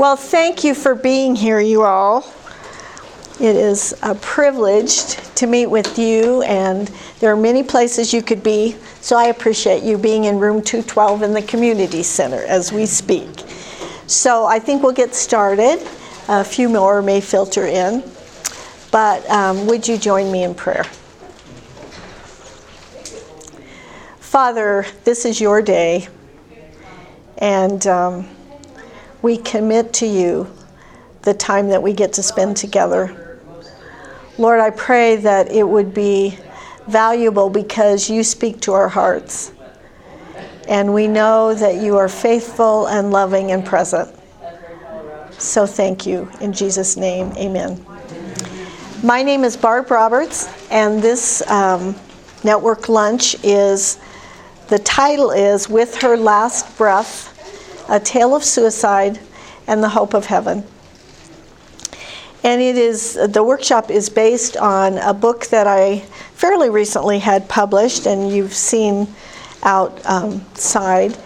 Well, thank you for being here, you all. It is a privilege to meet with you, and there are many places you could be, so I appreciate you being in room 212 in the community center as we speak. So I think we'll get started. A few more may filter in, but um, would you join me in prayer? Father, this is your day, and um, we commit to you the time that we get to spend together. Lord, I pray that it would be valuable because you speak to our hearts. And we know that you are faithful and loving and present. So thank you. In Jesus' name, amen. My name is Barb Roberts, and this um, network lunch is the title is With Her Last Breath A Tale of Suicide and the Hope of Heaven. And it is the workshop is based on a book that I fairly recently had published, and you've seen outside.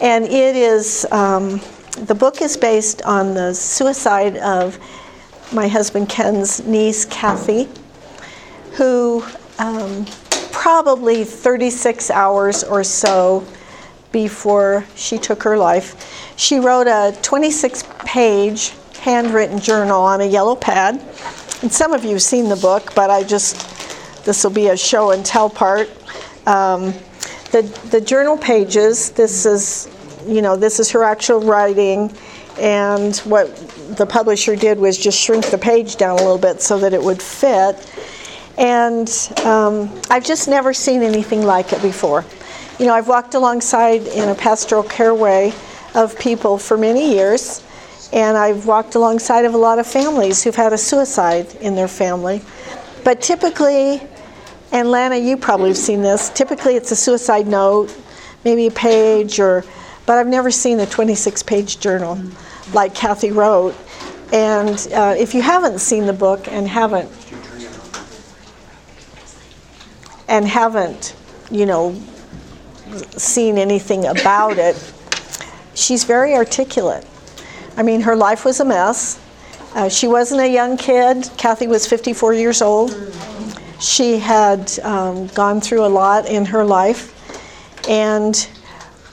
and it is um, the book is based on the suicide of my husband Ken's niece Kathy, who um, probably 36 hours or so before she took her life. She wrote a 26 page handwritten journal on a yellow pad. And some of you have seen the book, but I just, this will be a show and tell part. Um, the, the journal pages, this is, you know, this is her actual writing. And what the publisher did was just shrink the page down a little bit so that it would fit. And um, I've just never seen anything like it before. You know, I've walked alongside in a pastoral care way of people for many years, and I've walked alongside of a lot of families who've had a suicide in their family. But typically, and Lana, you probably have seen this, typically it's a suicide note, maybe a page, or, but I've never seen a 26 page journal like Kathy wrote. And uh, if you haven't seen the book and haven't and haven't, you know, seen anything about it, she's very articulate. I mean, her life was a mess. Uh, she wasn't a young kid. Kathy was 54 years old. She had um, gone through a lot in her life. And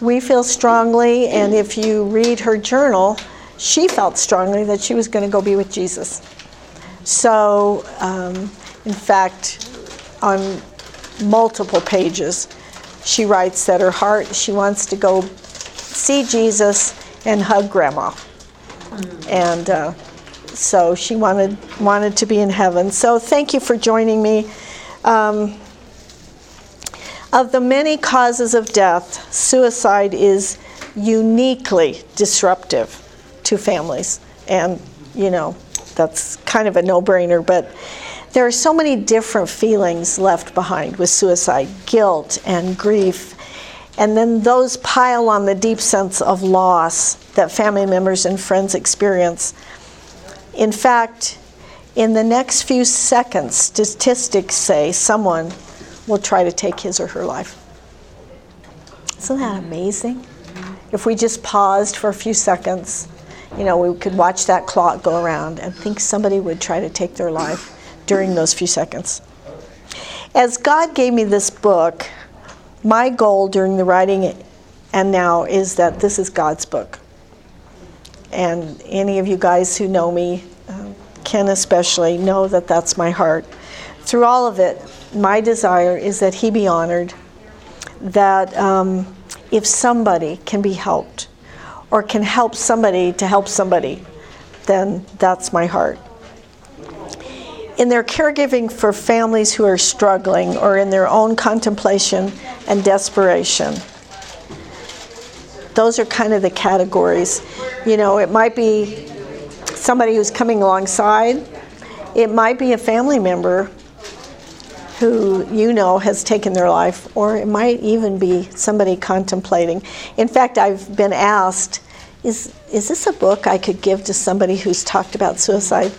we feel strongly, and if you read her journal, she felt strongly that she was going to go be with Jesus. So, um, in fact, on multiple pages. She writes that her heart, she wants to go see Jesus and hug grandma. And uh, so she wanted, wanted to be in heaven. So thank you for joining me. Um, of the many causes of death, suicide is uniquely disruptive to families. And, you know, that's kind of a no brainer, but there are so many different feelings left behind with suicide guilt and grief. And then those pile on the deep sense of loss that family members and friends experience. In fact, in the next few seconds, statistics say someone will try to take his or her life. Isn't that amazing? If we just paused for a few seconds, you know, we could watch that clock go around and think somebody would try to take their life during those few seconds. As God gave me this book, my goal during the writing and now is that this is God's book. And any of you guys who know me, uh, Ken especially, know that that's my heart. Through all of it, my desire is that he be honored, that um, if somebody can be helped or can help somebody to help somebody, then that's my heart in their caregiving for families who are struggling or in their own contemplation and desperation. Those are kind of the categories. You know, it might be somebody who's coming alongside, it might be a family member who you know has taken their life, or it might even be somebody contemplating. In fact, I've been asked, is, is this a book I could give to somebody who's talked about suicide?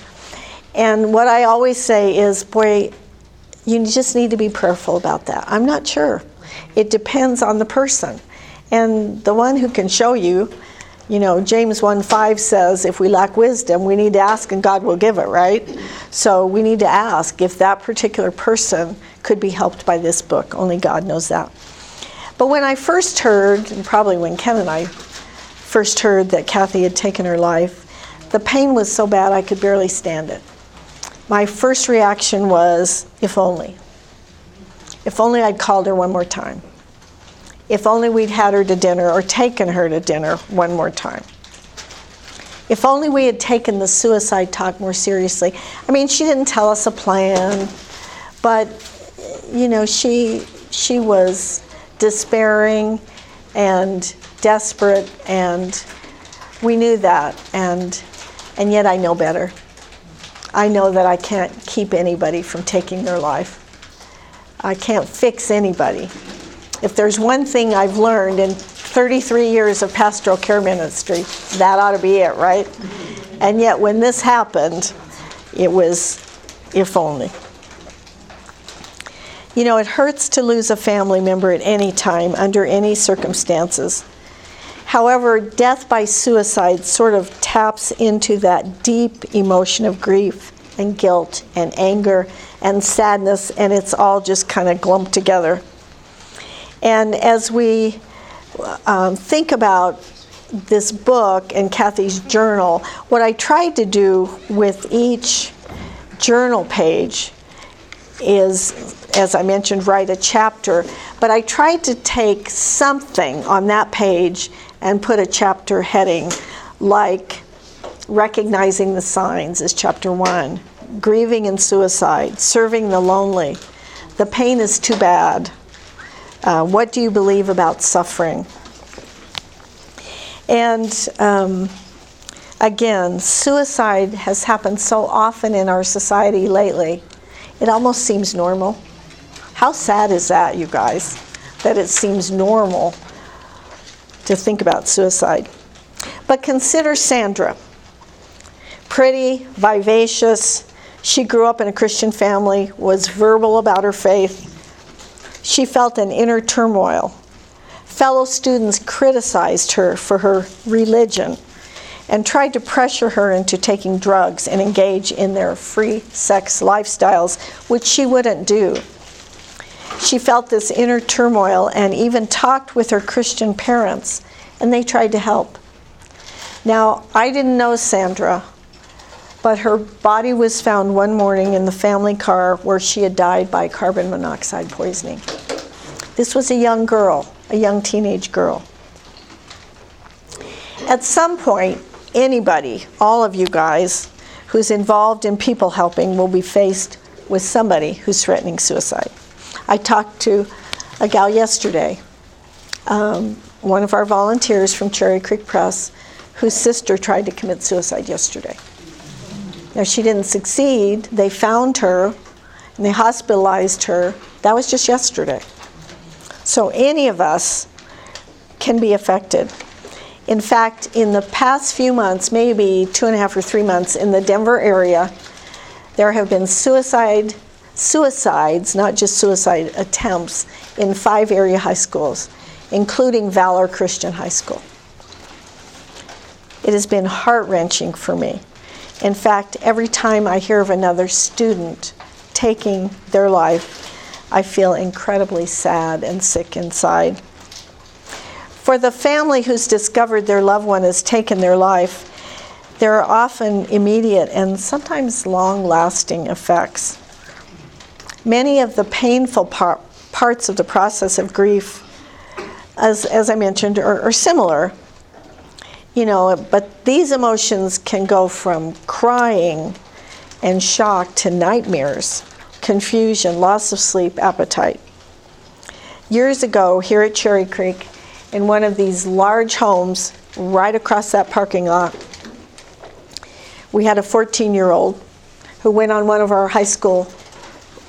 And what I always say is, boy, you just need to be prayerful about that. I'm not sure. It depends on the person. And the one who can show you, You know, James 1 5 says if we lack wisdom, we need to ask and God will give it, right? So we need to ask if that particular person could be helped by this book. Only God knows that. But when I first heard, and probably when Ken and I first heard that Kathy had taken her life, the pain was so bad I could barely stand it. My first reaction was, if only. If only I'd called her one more time. If only we'd had her to dinner or taken her to dinner one more time. If only we had taken the suicide talk more seriously. I mean, she didn't tell us a plan, but you know, she she was despairing and desperate and we knew that and and yet I know better. I know that I can't keep anybody from taking their life. I can't fix anybody. If there's one thing I've learned in 33 years of pastoral care ministry, that ought to be it, right? And yet when this happened, it was if only. You know, it hurts to lose a family member at any time, under any circumstances. However, death by suicide sort of taps into that deep emotion of grief and guilt and anger and sadness, and it's all just kind of glumped together. And as we um, think about this book and Kathy's journal, what I tried to do with each journal page is, as I mentioned, write a chapter. But I tried to take something on that page and put a chapter heading like recognizing the signs is chapter one grieving and suicide serving the lonely the pain is too bad uh, what do you believe about suffering? And um, again suicide has happened so often in our society lately it almost seems normal. How sad is that you guys that it seems normal to think about suicide. But consider Sandra. Pretty, vivacious. She grew up in a Christian family, was verbal about her faith. She felt an inner turmoil. Fellow students criticized her for her religion and tried to pressure her into taking drugs and engage in their free sex lifestyles, which she wouldn't do. She felt this inner turmoil and even talked with her Christian parents, and they tried to help. Now, I didn't know Sandra, but her body was found one morning in the family car where she had died by carbon monoxide poisoning. This was a young girl, a young teenage girl. At some point, anybody, all of you guys, who's involved in people helping will be faced with somebody who's threatening suicide. I talked to a gal yesterday, um, one of our volunteers from Cherry Creek Press, whose sister tried to commit suicide yesterday. Now, she didn't succeed. They found her and they hospitalized her. That was just yesterday. So, any of us can be affected. In fact, in the past few months, maybe two and a half or three months, in the Denver area, there have been suicide suicides, not just suicide attempts, in five area high schools, including Valor Christian High School. It has been heart wrenching for me. In fact, every time I hear of another student taking their life, I feel incredibly sad and sick inside. For the family who's discovered their loved one has taken their life, there are often immediate and sometimes long lasting effects. Many of the painful par- parts of the process of grief, as, as I mentioned, are, are similar. You know, but these emotions can go from crying and shock to nightmares, confusion, loss of sleep, appetite. Years ago, here at Cherry Creek, in one of these large homes right across that parking lot, we had a 14 year old who went on one of our high school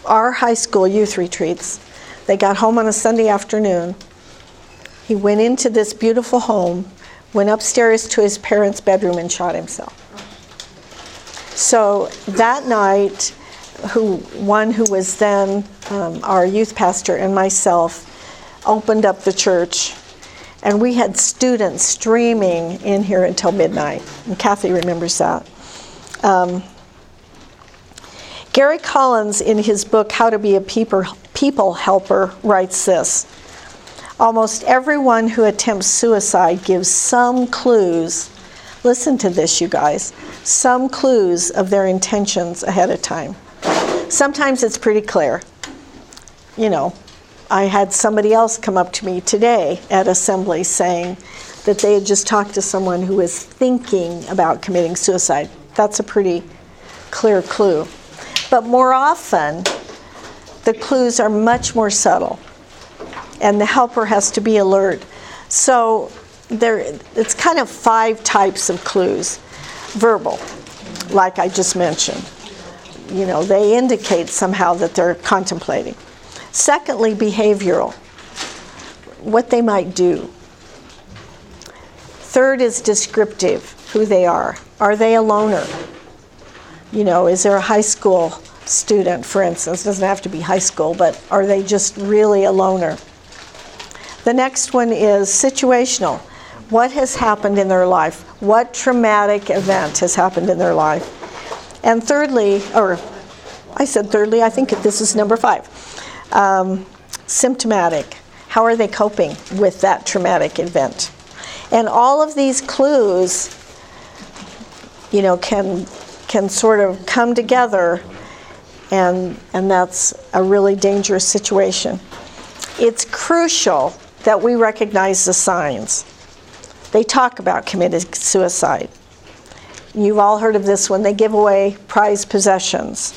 our high school youth retreats. They got home on a Sunday afternoon. He went into this beautiful home, went upstairs to his parents' bedroom, and shot himself. So that night, who one who was then um, our youth pastor and myself opened up the church And we had students streaming in here until midnight. And Kathy remembers that. Um, Gary Collins, in his book How to Be a People, Helper, writes this Almost everyone who attempts suicide gives some clues. Listen to this, you guys. Some clues of their intentions ahead of time. Sometimes it's pretty clear. You know, I had somebody else come up to me today at assembly saying that they had just talked to someone who was thinking about committing suicide. That's a pretty clear clue. But more often, the clues are much more subtle, and the helper has to be alert. So there, it's kind of five types of clues. Verbal, like I just mentioned. You know, they indicate somehow that they're contemplating. Secondly, behavioral, what they might do. Third is descriptive, who they are. Are they a loner? You know, is there a high school student, for instance? Doesn't have to be high school, but are they just really a loner? The next one is situational. What has happened in their life? What traumatic event has happened in their life? And thirdly, or I said thirdly, I think this is number five um, symptomatic. How are they coping with that traumatic event? And all of these clues, you know, can can sort of come together, and and that's a really dangerous situation. It's crucial that we recognize the signs. They talk about committed suicide. You've all heard of this when they give away prized possessions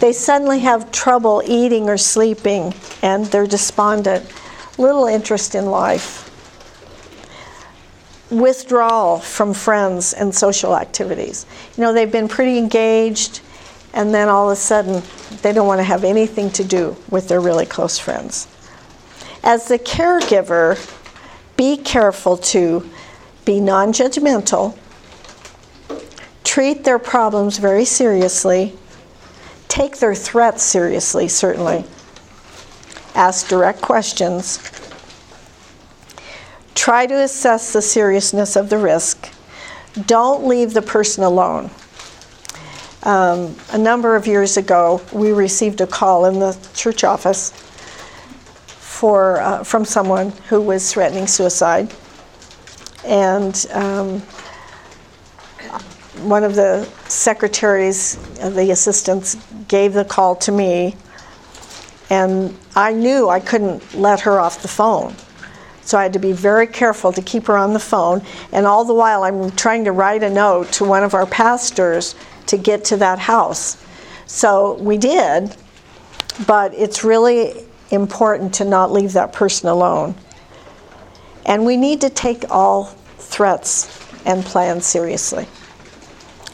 they suddenly have trouble eating or sleeping and they're despondent, little interest in life, withdrawal from friends and social activities. You know, they've been pretty engaged and then all of a sudden they don't want to have anything to do with their really close friends. As the caregiver, be careful to be non judgmental, treat their problems very seriously take their threats seriously, certainly. Ask direct questions. Try to assess the seriousness of the risk. Don't leave the person alone. Um, a number of years ago, we received a call in the church office for, uh, from someone who was threatening suicide. And um, one of the secretaries, the assistants, gave the call to me, and I knew I couldn't let her off the phone. So I had to be very careful to keep her on the phone. And all the while, I'm trying to write a note to one of our pastors to get to that house. So we did, but it's really important to not leave that person alone. And we need to take all threats and plans seriously.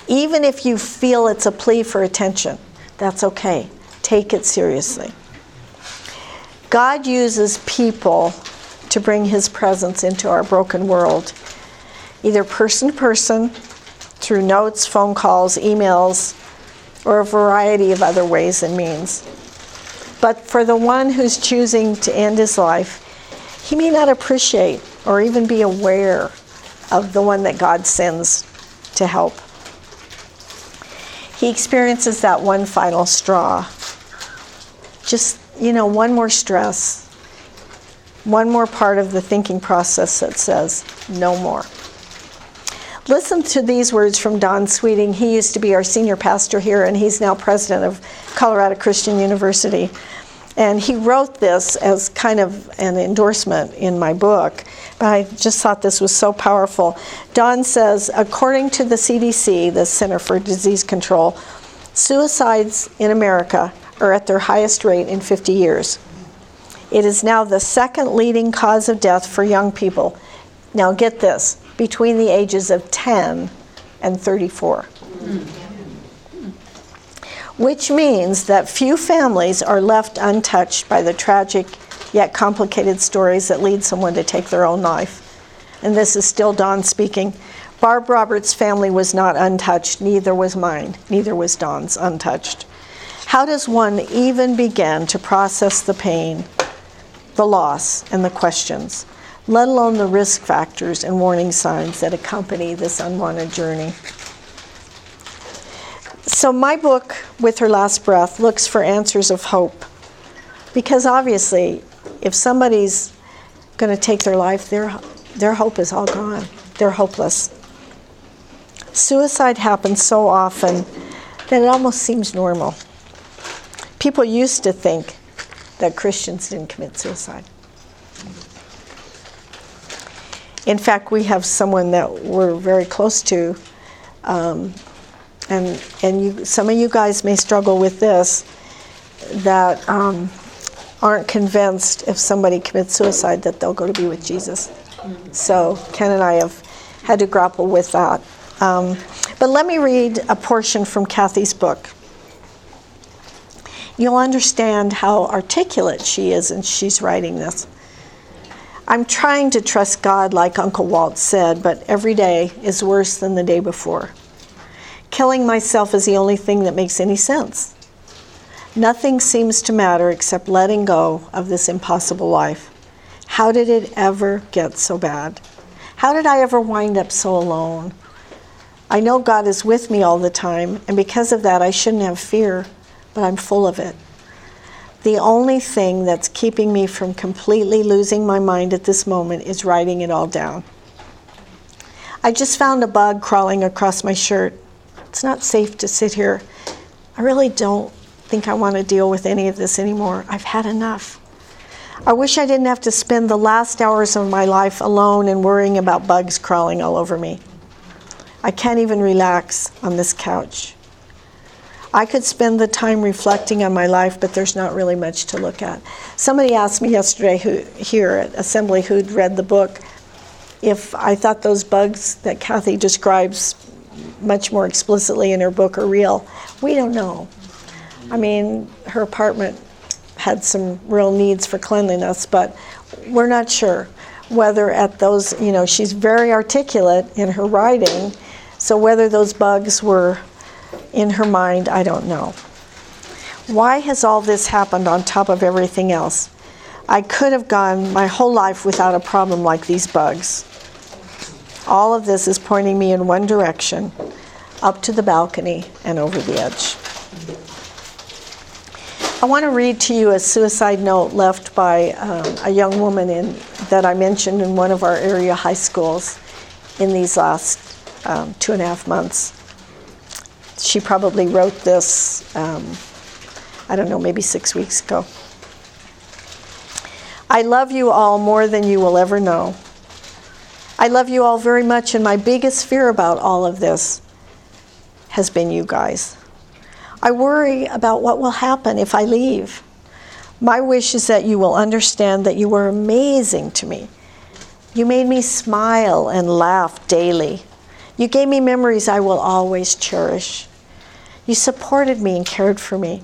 Even if you feel it's a plea for attention, that's okay. Take it seriously. God uses people to bring his presence into our broken world, either person to person, through notes, phone calls, emails, or a variety of other ways and means. But for the one who's choosing to end his life, he may not appreciate or even be aware of the one that God sends to help he experiences that one final straw. Just, you know, one more stress, one more part of the thinking process that says, no more. Listen to these words from Don Sweeting. He used to be our senior pastor here, and he's now president of Colorado Christian University. And he wrote this as kind of an endorsement in my book, but I just thought this was so powerful. Don says, according to the CDC, the Center for Disease Control, suicides in America are at their highest rate in 50 years. It is now the second leading cause of death for young people. Now, get this between the ages of 10 and 34 which means that few families are left untouched by the tragic yet complicated stories that lead someone to take their own life. And this is still Don speaking. Barb Roberts' family was not untouched, neither was mine, neither was Don's untouched. How does one even begin to process the pain, the loss, and the questions? let alone the risk factors and warning signs that accompany this unwanted journey. So, my book, With Her Last Breath, looks for answers of hope. Because obviously, if somebody's going to take their life, their, their hope is all gone. They're hopeless. Suicide happens so often that it almost seems normal. People used to think that Christians didn't commit suicide. In fact, we have someone that we're very close to, um, and and you, some of you guys may struggle with this, that um, aren't convinced if somebody commits suicide that they'll go to be with Jesus. So Ken and I have had to grapple with that. Um, but let me read a portion from Kathy's book. You'll understand how articulate she is, and she's writing this. I'm trying to trust God, like Uncle Walt said, but every day is worse than the day before. Killing myself is the only thing that makes any sense. Nothing seems to matter except letting go of this impossible life. How did it ever get so bad? How did I ever wind up so alone? I know God is with me all the time, and because of that, I shouldn't have fear, but I'm full of it. The only thing that's keeping me from completely losing my mind at this moment is writing it all down. I just found a bug crawling across my shirt. It's not safe to sit here. I really don't think I want to deal with any of this anymore. I've had enough. I wish I didn't have to spend the last hours of my life alone and worrying about bugs crawling all over me. I can't even relax on this couch. I could spend the time reflecting on my life, but there's not really much to look at. Somebody asked me yesterday who, here at Assembly who'd read the book if I thought those bugs that Kathy describes much more explicitly in her book are real. We don't know. I mean, her apartment had some real needs for cleanliness, but we're not sure whether at those, you know, she's very articulate in her writing, so whether those bugs were in her mind, I don't know. Why has all this happened on top of everything else? I could have gone my whole life without a problem like these bugs. All of this is pointing me in one direction up to the balcony and over the edge. I want to read to you a suicide note left by um, a young woman in, that I mentioned in one of our area high schools in these last um, two and a half months she probably wrote this, um, I don't know, maybe six weeks ago. I love you all more than you will ever know. I love you all very much, and my biggest fear about all of this has been you guys. I worry about what will happen if I leave. My wish is that you will understand that you were amazing to me. You made me smile and laugh daily. You gave me memories I will always cherish. You supported me and cared for me.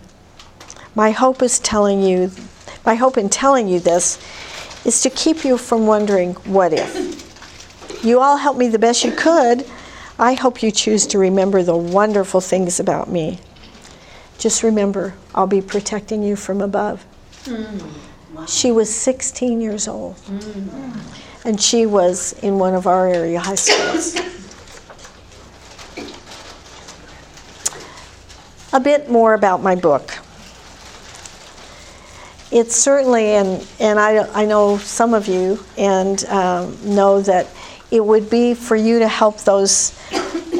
My hope is telling you, my hope in telling you this is to keep you from wondering what if. You all helped me the best you could. I hope you choose to remember the wonderful things about me. Just remember, I'll be protecting you from above. Mm. Wow. She was 16 years old, mm. and she was in one of our area high schools. a bit more about my book. It's certainly, and, and I, I know some of you, and um, know that it would be for you to help those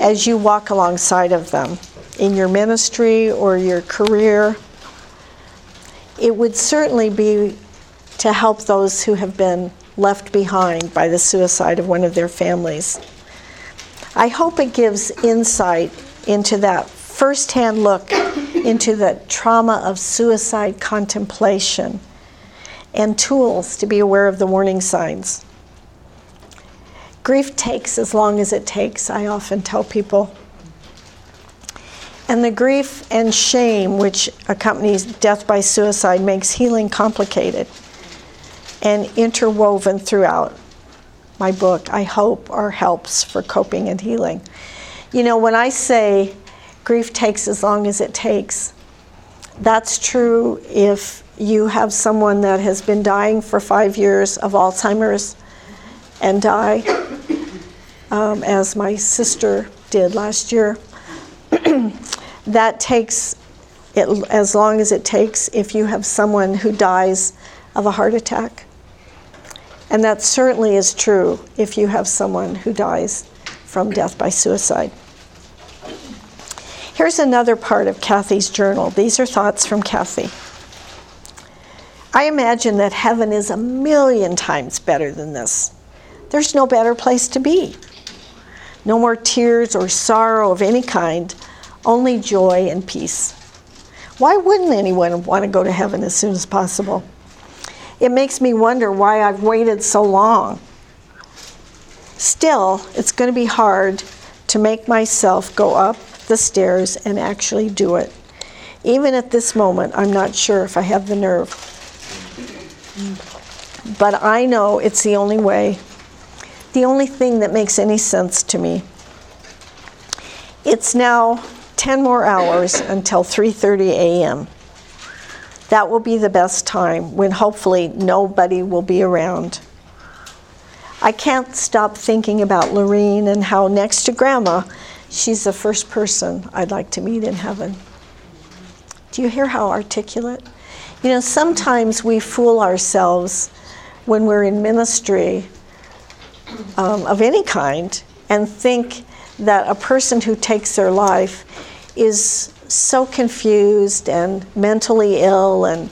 as you walk alongside of them in your ministry or your career. It would certainly be to help those who have been left behind by the suicide of one of their families. I hope it gives insight into that firsthand look into the trauma of suicide contemplation and tools to be aware of the warning signs. Grief takes as long as it takes, I often tell people. And the grief and shame which accompanies death by suicide makes healing complicated and interwoven throughout. My book, I hope, are helps for coping and healing. You know, when I say grief takes as long as it takes. That's true if you have someone that has been dying for five years of Alzheimer's and die, um, as my sister did last year. that takes it, as long as it takes if you have someone who dies of a heart attack. And that certainly is true if you have someone who dies from death by suicide. Here's another part of Kathy's journal. These are thoughts from Kathy. I imagine that heaven is a million times better than this. There's no better place to be. No more tears or sorrow of any kind, only joy and peace. Why wouldn't anyone want to go to heaven as soon as possible? It makes me wonder why I've waited so long. Still, it's going to be hard to make myself go up the stairs and actually do it. Even at this moment, I'm not sure if I have the nerve. But I know it's the only way, the only thing that makes any sense to me. It's now 10 more hours until 3:30 a.m. That will be the best time when hopefully nobody will be around. I can't stop thinking about Lorene and how next to grandma She's the first person I'd like to meet in heaven. Do you hear how articulate? You know, sometimes we fool ourselves when we're in ministry um, of any kind and think that a person who takes their life is so confused and mentally ill and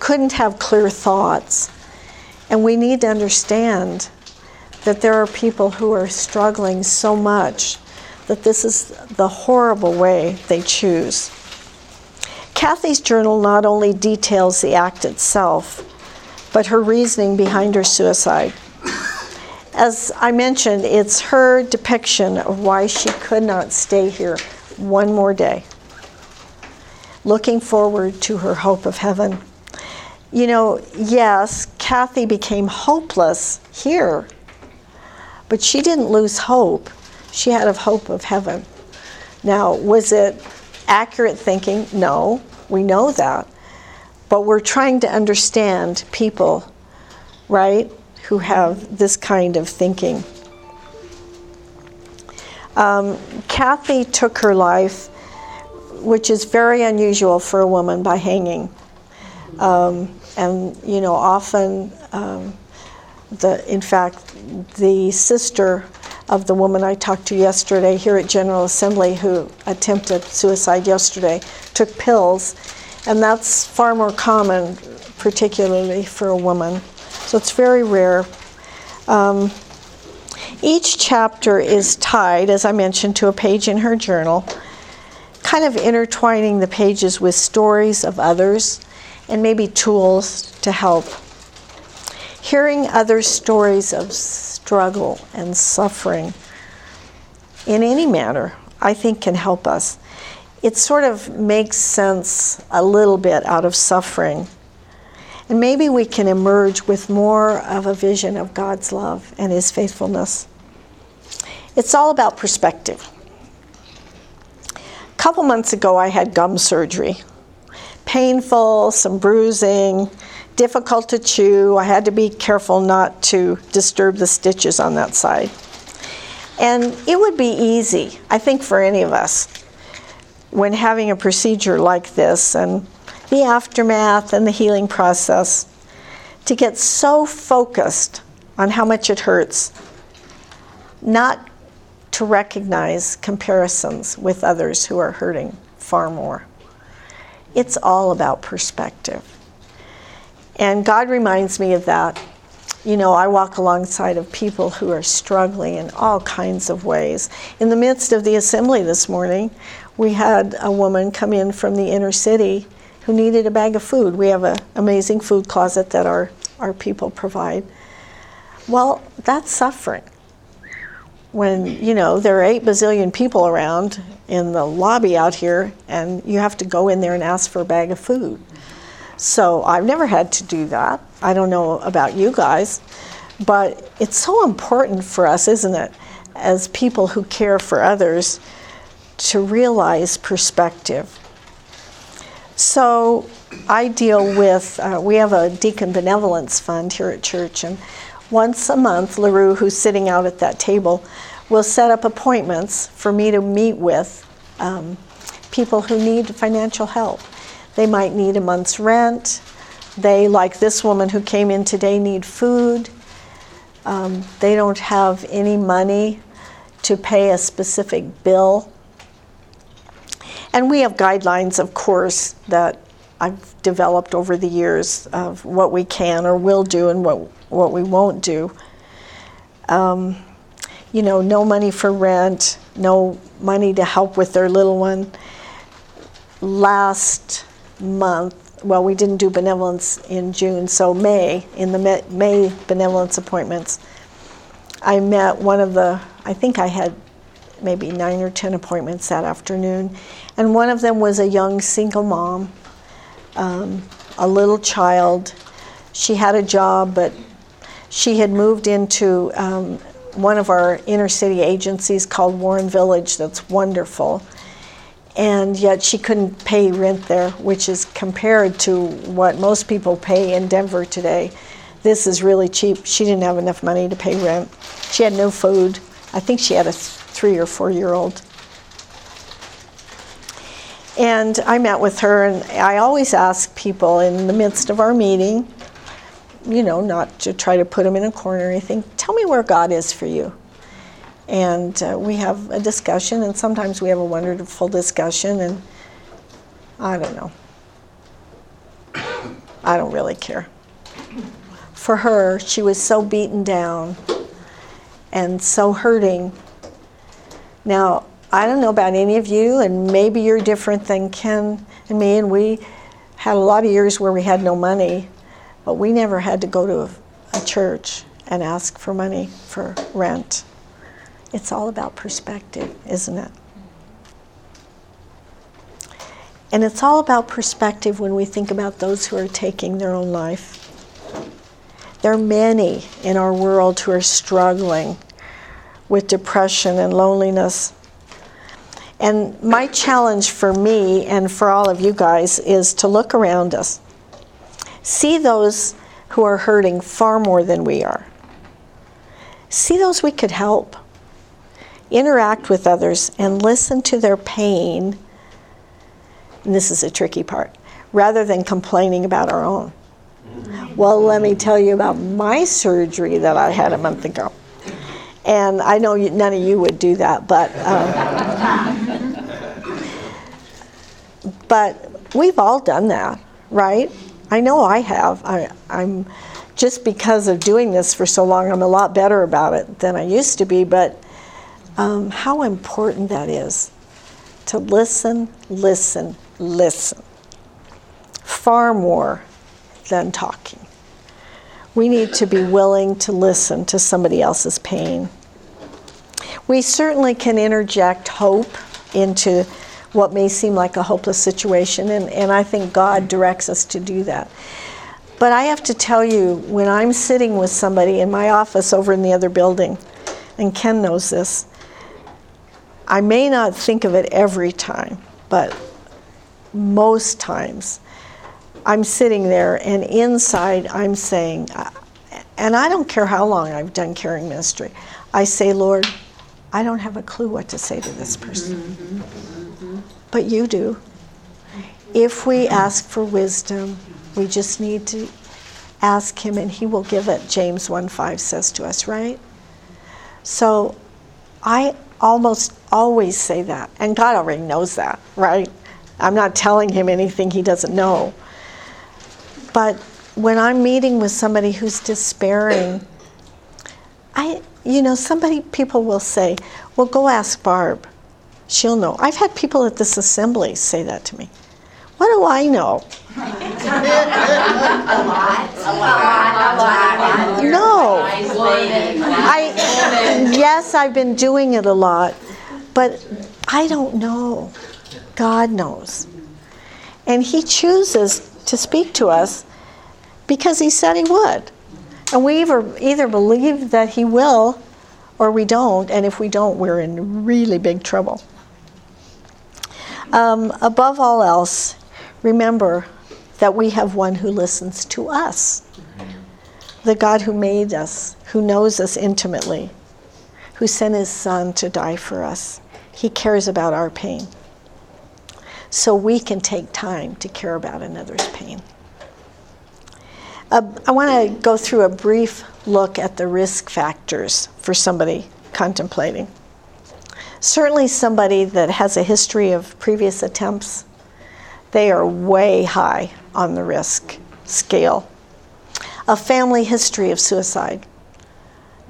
couldn't have clear thoughts. And we need to understand that there are people who are struggling so much that this is the horrible way they choose. Kathy's journal not only details the act itself, but her reasoning behind her suicide. As I mentioned, it's her depiction of why she could not stay here one more day, looking forward to her hope of heaven. You know, yes, Kathy became hopeless here, but she didn't lose hope she had a hope of heaven. Now, was it accurate thinking? No, we know that. But we're trying to understand people, right, who have this kind of thinking. Um, Kathy took her life, which is very unusual for a woman, by hanging. Um, and, you know, often, um, the, in fact, the sister of the woman I talked to yesterday here at General Assembly who attempted suicide yesterday, took pills, and that's far more common, particularly for a woman. So it's very rare. Um, each chapter is tied, as I mentioned, to a page in her journal, kind of intertwining the pages with stories of others and maybe tools to help. Hearing other stories of struggle and suffering in any manner, I think can help us. It sort of makes sense a little bit out of suffering. And maybe we can emerge with more of a vision of God's love and His faithfulness. It's all about perspective. A couple months ago, I had gum surgery. Painful, some bruising, difficult to chew. I had to be careful not to disturb the stitches on that side. And it would be easy, I think, for any of us when having a procedure like this and the aftermath and the healing process to get so focused on how much it hurts, not to recognize comparisons with others who are hurting far more. It's all about perspective. And God reminds me of that. You know, I walk alongside of people who are struggling in all kinds of ways. In the midst of the assembly this morning, we had a woman come in from the inner city who needed a bag of food. We have an amazing food closet that our, our people provide. Well, that's suffering. When, you know, there are eight bazillion people around in the lobby out here, and you have to go in there and ask for a bag of food. So I've never had to do that. I don't know about you guys, but it's so important for us, isn't it, as people who care for others, to realize perspective. So I deal with, uh, we have a deacon benevolence fund here at church, and once a month, LaRue, who's sitting out at that table, will set up appointments for me to meet with um, people who need financial help. They might need a month's rent. They, like this woman who came in today, need food. Um, they don't have any money to pay a specific bill. And we have guidelines, of course, that I've developed over the years of what we can or will do and what, what we won't do. Um, you know, no money for rent, no money to help with their little one. Last month, well, we didn't do benevolence in June, so May, in the May benevolence appointments, I met one of the, I think I had maybe nine or ten appointments that afternoon, and one of them was a young single mom, um, a little child. She had a job, but she had moved into um, one of our inner city agencies called Warren Village, that's wonderful. And yet she couldn't pay rent there, which is compared to what most people pay in Denver today. This is really cheap. She didn't have enough money to pay rent. She had no food. I think she had a three or four year old. And I met with her, and I always ask people in the midst of our meeting, you know, not to try to put them in a corner or anything, tell me where God is for you. And uh, we have a discussion, and sometimes we have a wonderful discussion, and I don't know. I don't really care. For her, she was so beaten down and so hurting. Now, I don't know about any of you, and maybe you're different than Ken and me, and we had a lot of years where we had no money, but we never had to go to a, a church and ask for money for rent. It's all about perspective, isn't it? And it's all about perspective when we think about those who are taking their own life. There are many in our world who are struggling with depression and loneliness. And my challenge for me and for all of you guys is to look around us, see those who are hurting far more than we are, see those we could help, interact with others, and listen to their pain. And this is a tricky part, rather than complaining about our own. Well, let me tell you about my surgery that I had a month ago. And I know you, none of you would do that, but um, but we've all done that, right? I know I have. I, I'm just because of doing this for so long. I'm a lot better about it than I used to be. But um, how important that is to listen, listen, listen. Far more than talking. We need to be willing to listen to somebody else's pain. We certainly can interject hope into what may seem like a hopeless situation, and, and I think God directs us to do that. But I have to tell you, when I'm sitting with somebody in my office over in the other building, and Ken knows this, I may not think of it every time, but most times I'm sitting there, and inside I'm saying, and I don't care how long I've done caring ministry, I say, Lord, I don't have a clue what to say to this person. But you do. If we ask for wisdom, we just need to ask Him and He will give it, James 1 5 says to us, right? So I almost always say that. And God already knows that, right? I'm not telling Him anything He doesn't know. But when I'm meeting with somebody who's despairing, I, you know, somebody, people will say, well, go ask Barb. She'll know. I've had people at this assembly say that to me. What do I know? a lot. A lot. A lot. No. I, yes, I've been doing it a lot, but I don't know. God knows. And He chooses to speak to us because he said he would. And we either, either believe that he will or we don't, and if we don't, we're in really big trouble. Um, above all else, remember that we have one who listens to us. The God who made us who knows us intimately, who sent his son to die for us. He cares about our pain. So we can take time to care about another's pain. Uh, I want to go through a brief look at the risk factors for somebody contemplating. Certainly, somebody that has a history of previous attempts, they are way high on the risk scale. A family history of suicide.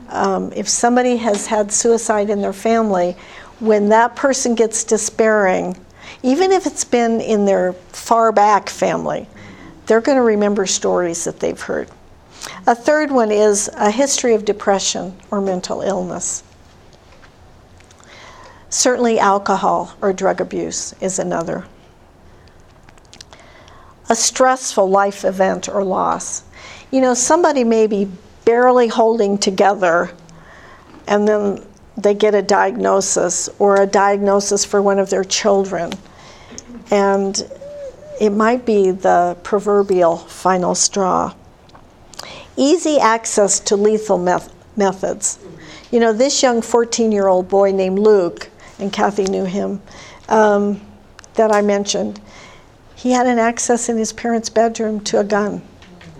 Um, if somebody has had suicide in their family, when that person gets despairing, even if it's been in their far back family, they're going to remember stories that they've heard. A third one is a history of depression or mental illness. Certainly, alcohol or drug abuse is another. A stressful life event or loss. You know, somebody may be barely holding together and then they get a diagnosis or a diagnosis for one of their children. And it might be the proverbial final straw. Easy access to lethal meth- methods. You know, this young 14 year old boy named Luke, and Kathy knew him, um, that I mentioned, he had an access in his parents' bedroom to a gun,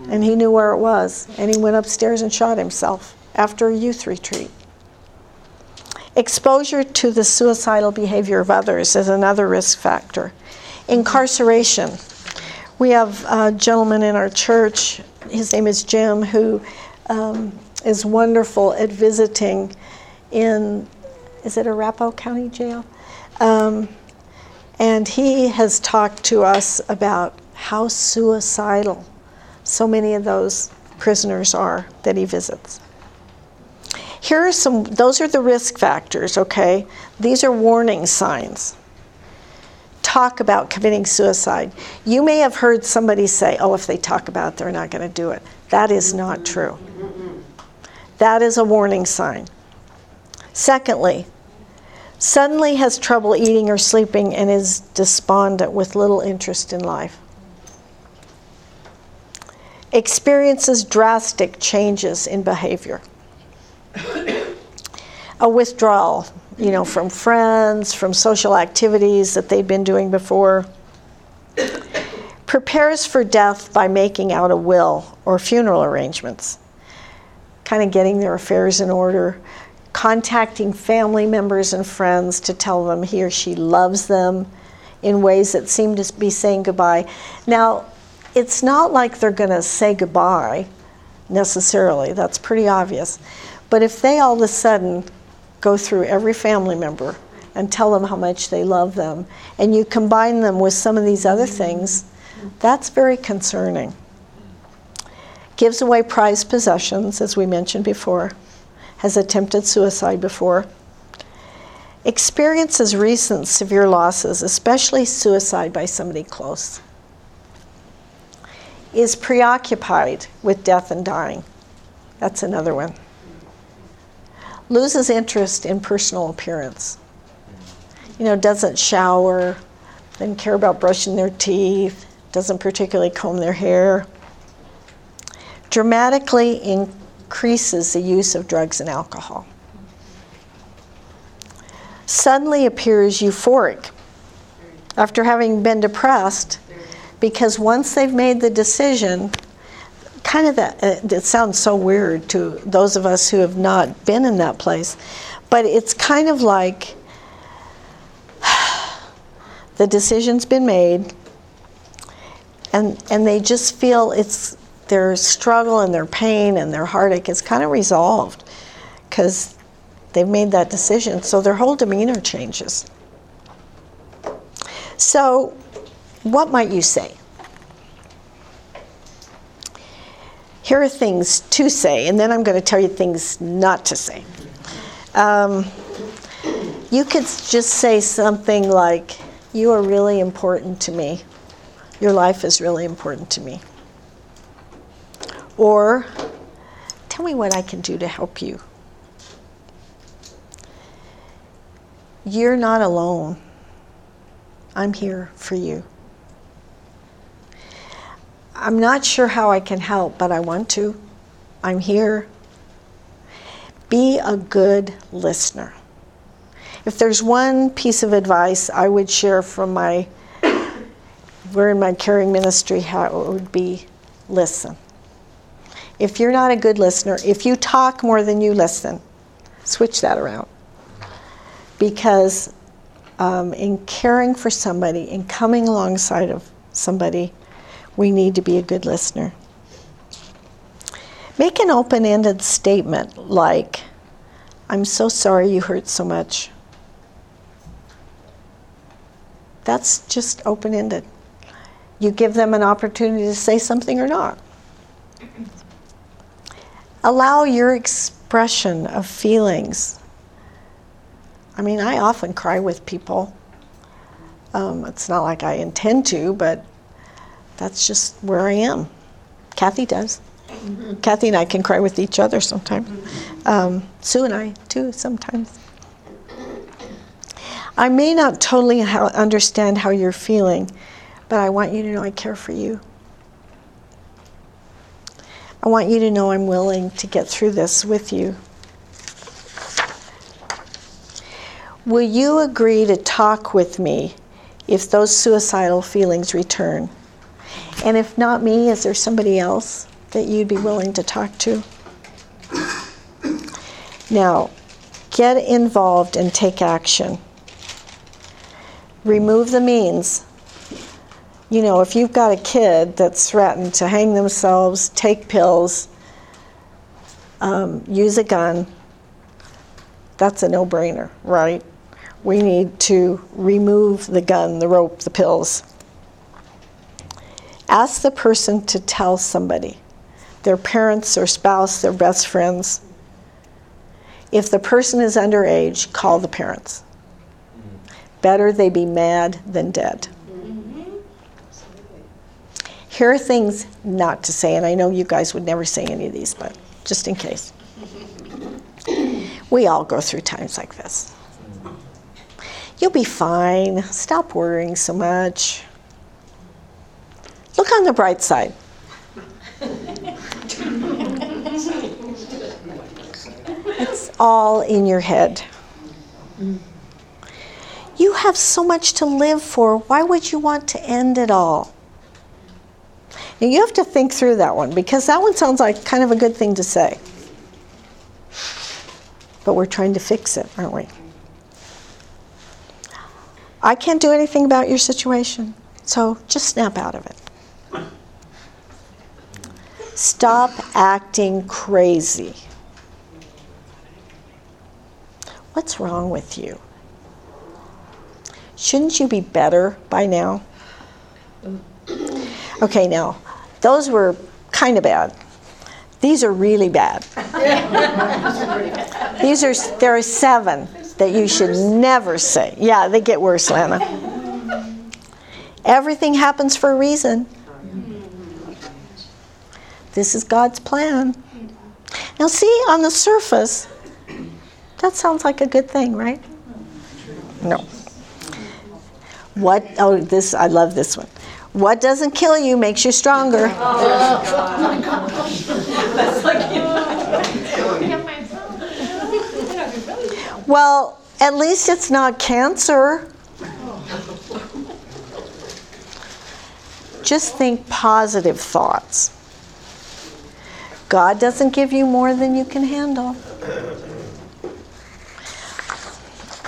and he knew where it was, and he went upstairs and shot himself after a youth retreat. Exposure to the suicidal behavior of others is another risk factor. Incarceration. We have a gentleman in our church, his name is Jim, who um, is wonderful at visiting in, is it Arapahoe County Jail? Um, and he has talked to us about how suicidal so many of those prisoners are that he visits. Here are some, those are the risk factors, okay? These are warning signs talk about committing suicide. You may have heard somebody say, oh, if they talk about it, they're not going to do it. That is not true. That is a warning sign. Secondly, suddenly has trouble eating or sleeping and is despondent with little interest in life. Experiences drastic changes in behavior. A withdrawal, you know, from friends, from social activities that they've been doing before. Prepares for death by making out a will or funeral arrangements, kind of getting their affairs in order, contacting family members and friends to tell them he or she loves them in ways that seem to be saying goodbye. Now, it's not like they're going to say goodbye necessarily, that's pretty obvious. But if they all of a sudden go through every family member and tell them how much they love them, and you combine them with some of these other things, that's very concerning. Gives away prized possessions, as we mentioned before, has attempted suicide before. Experiences recent severe losses, especially suicide by somebody close. Is preoccupied with death and dying. That's another one loses interest in personal appearance. You know, doesn't shower, doesn't care about brushing their teeth, doesn't particularly comb their hair. Dramatically increases the use of drugs and alcohol. Suddenly appears euphoric after having been depressed because once they've made the decision, kind of that, uh, it sounds so weird to those of us who have not been in that place, but it's kind of like the decision's been made and, and they just feel it's their struggle and their pain and their heartache is kind of resolved because they've made that decision. So their whole demeanor changes. So, what might you say? here are things to say, and then I'm going to tell you things not to say. Um, you could just say something like, You are really important to me. Your life is really important to me. Or, Tell me what I can do to help you. You're not alone. I'm here for you. I'm not sure how I can help, but I want to. I'm here. Be a good listener. If there's one piece of advice I would share from my, we're in my caring ministry, how it would be listen. If you're not a good listener, if you talk more than you listen, switch that around. Because um, in caring for somebody, in coming alongside of somebody, we need to be a good listener. Make an open ended statement like, I'm so sorry you hurt so much. That's just open ended. You give them an opportunity to say something or not. Allow your expression of feelings. I mean, I often cry with people. Um, it's not like I intend to, but that's just where I am. Kathy does. Mm-hmm. Kathy and I can cry with each other sometimes. Um, Sue and I, too, sometimes. I may not totally understand how you're feeling, but I want you to know I care for you. I want you to know I'm willing to get through this with you. Will you agree to talk with me if those suicidal feelings return? And if not me, is there somebody else that you'd be willing to talk to? Now, get involved and take action remove the means. You know, if you've got a kid that's threatened to hang themselves, take pills, um, use a gun, that's a no brainer, right? We need to remove the gun, the rope, the pills. Ask the person to tell somebody, their parents or spouse, their best friends. If the person is underage, call the parents. Better they be mad than dead. Here are things not to say, and I know you guys would never say any of these, but just in case. We all go through times like this. You'll be fine. Stop worrying so much. Look on the bright side. it's all in your head. You have so much to live for. Why would you want to end it all? You have to think through that one because that one sounds like kind of a good thing to say. But we're trying to fix it, aren't we? I can't do anything about your situation, so just snap out of it. Stop acting crazy. What's wrong with you? Shouldn't you be better by now? Okay, now, those were kind of bad. These are really bad. These are there are seven that you should never say. Yeah, they get worse, Lana. Everything happens for a reason. This is God's plan. Now, see, on the surface, that sounds like a good thing, right? No. What, oh, this, I love this one. What doesn't kill you makes you stronger. Oh, well, at least it's not cancer. Just think positive thoughts. God doesn't give you more than you can handle.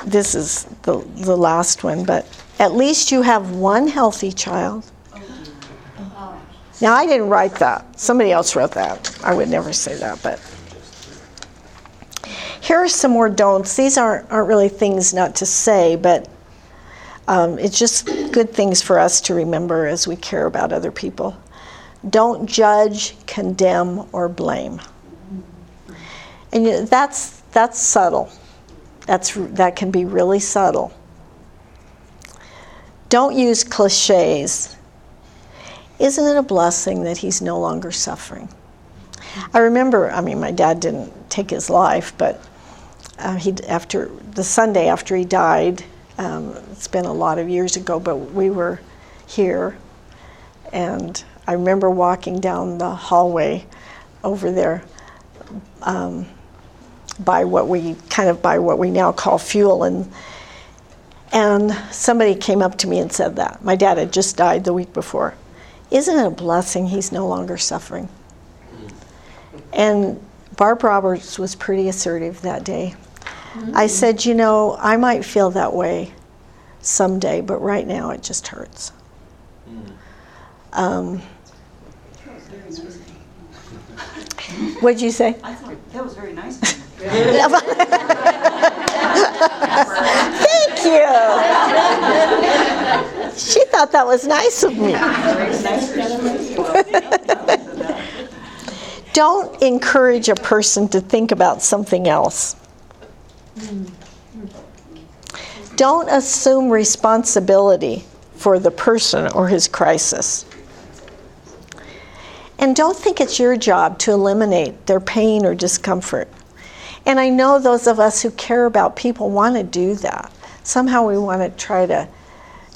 This is the, the last one, but at least you have one healthy child. Now, I didn't write that. Somebody else wrote that. I would never say that, but. Here are some more don'ts. These aren't, aren't really things not to say, but um, it's just good things for us to remember as we care about other people. Don't judge, condemn, or blame. And that's, that's subtle. That's, that can be really subtle. Don't use cliches. Isn't it a blessing that he's no longer suffering? I remember, I mean, my dad didn't take his life, but uh, he after the Sunday after he died, um, it's been a lot of years ago, but we were here, and I remember walking down the hallway over there, um, by what we kind of by what we now call fuel and and somebody came up to me and said that my dad had just died the week before isn't it a blessing he's no longer suffering and barb roberts was pretty assertive that day mm-hmm. i said you know i might feel that way someday but right now it just hurts mm. um, What'd you say? I thought that was very nice. Thank you. She thought that was nice of me. Don't encourage a person to think about something else. Don't assume responsibility for the person or his crisis. And don't think it's your job to eliminate their pain or discomfort. And I know those of us who care about people want to do that. Somehow we want to try to,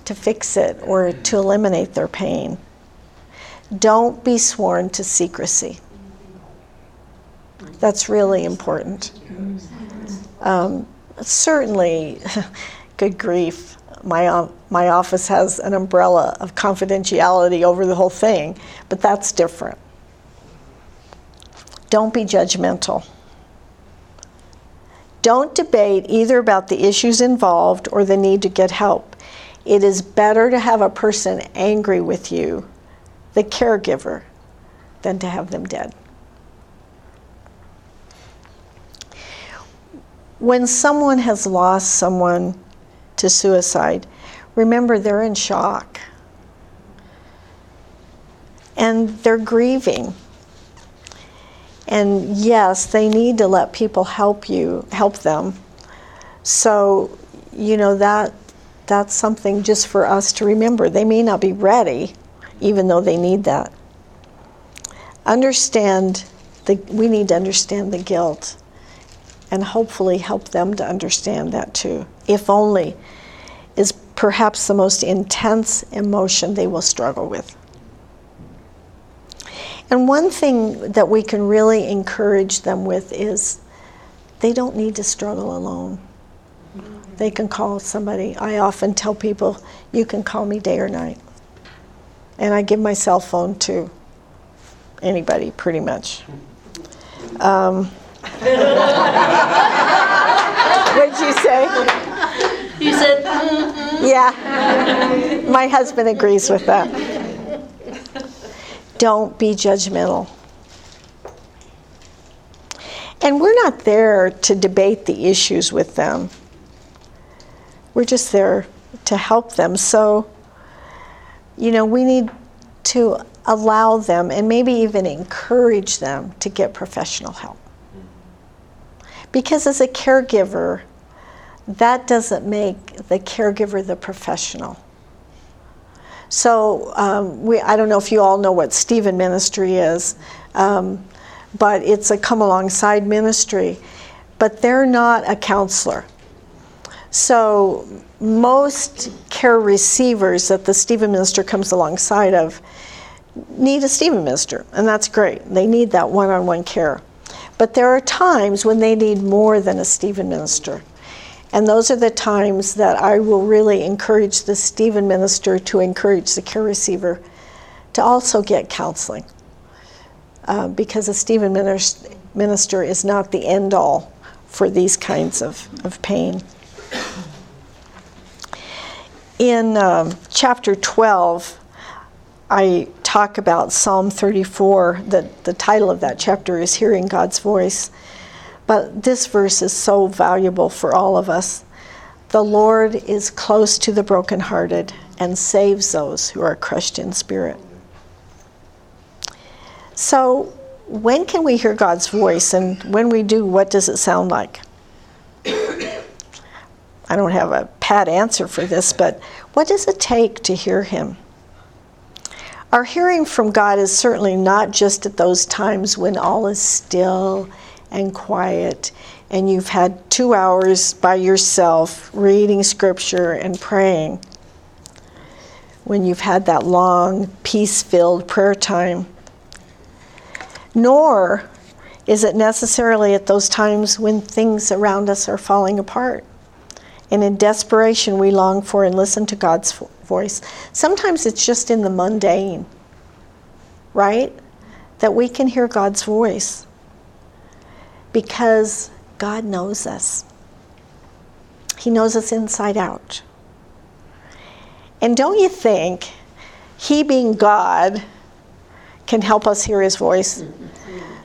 to fix it or to eliminate their pain. Don't be sworn to secrecy. That's really important. Um, certainly, good grief, my, my office has an umbrella of confidentiality over the whole thing, but that's different. Don't be judgmental. Don't debate either about the issues involved or the need to get help. It is better to have a person angry with you, the caregiver, than to have them dead. When someone has lost someone to suicide, remember they're in shock. And they're grieving. And yes, they need to let people help you, help them. So, you know, that that's something just for us to remember. They may not be ready, even though they need that. Understand the we need to understand the guilt and hopefully help them to understand that too. If only is perhaps the most intense emotion they will struggle with. And one thing that we can really encourage them with is they don't need to struggle alone. They can call somebody. I often tell people, you can call me day or night. And I give my cell phone to anybody, pretty much. Um, What'd you say? You said, mm-hmm. Yeah. My husband agrees with that. Don't be judgmental. And we're not there to debate the issues with them. We're just there to help them. So, you know, we need to allow them and maybe even encourage them to get professional help. Because as a caregiver, that doesn't make the caregiver the professional. So um, we, I don't know if you all know what Stephen Ministry is, um, but it's a come alongside ministry. But they're not a counselor. So most care receivers that the Stephen Minister comes alongside of need a Stephen Minister, and that's great. They need that one-on-one care. But there are times when they need more than a Stephen minister. And those are the times that I will really encourage the Stephen minister to encourage the care receiver to also get counseling. Uh, because a Stephen minister is not the end all for these kinds of, of pain. In um, chapter 12, I talk about Psalm 34. The, the title of that chapter is Hearing God's Voice. But this verse is so valuable for all of us. The Lord is close to the brokenhearted and saves those who are crushed in spirit. So, when can we hear God's voice? And when we do, what does it sound like? I don't have a pat answer for this, but what does it take to hear Him? Our hearing from God is certainly not just at those times when all is still and quiet and you've had two hours by yourself reading scripture and praying. When you've had that long, peace filled prayer time. Nor Is it necessarily at those times when things around us are falling apart? And in desperation, we long for and listen to God's voice. Sometimes it's just in the mundane, right? That we can hear God's voice because God knows us. He knows us inside out. And don't you think He, being God, can help us hear His voice?